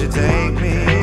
you take me?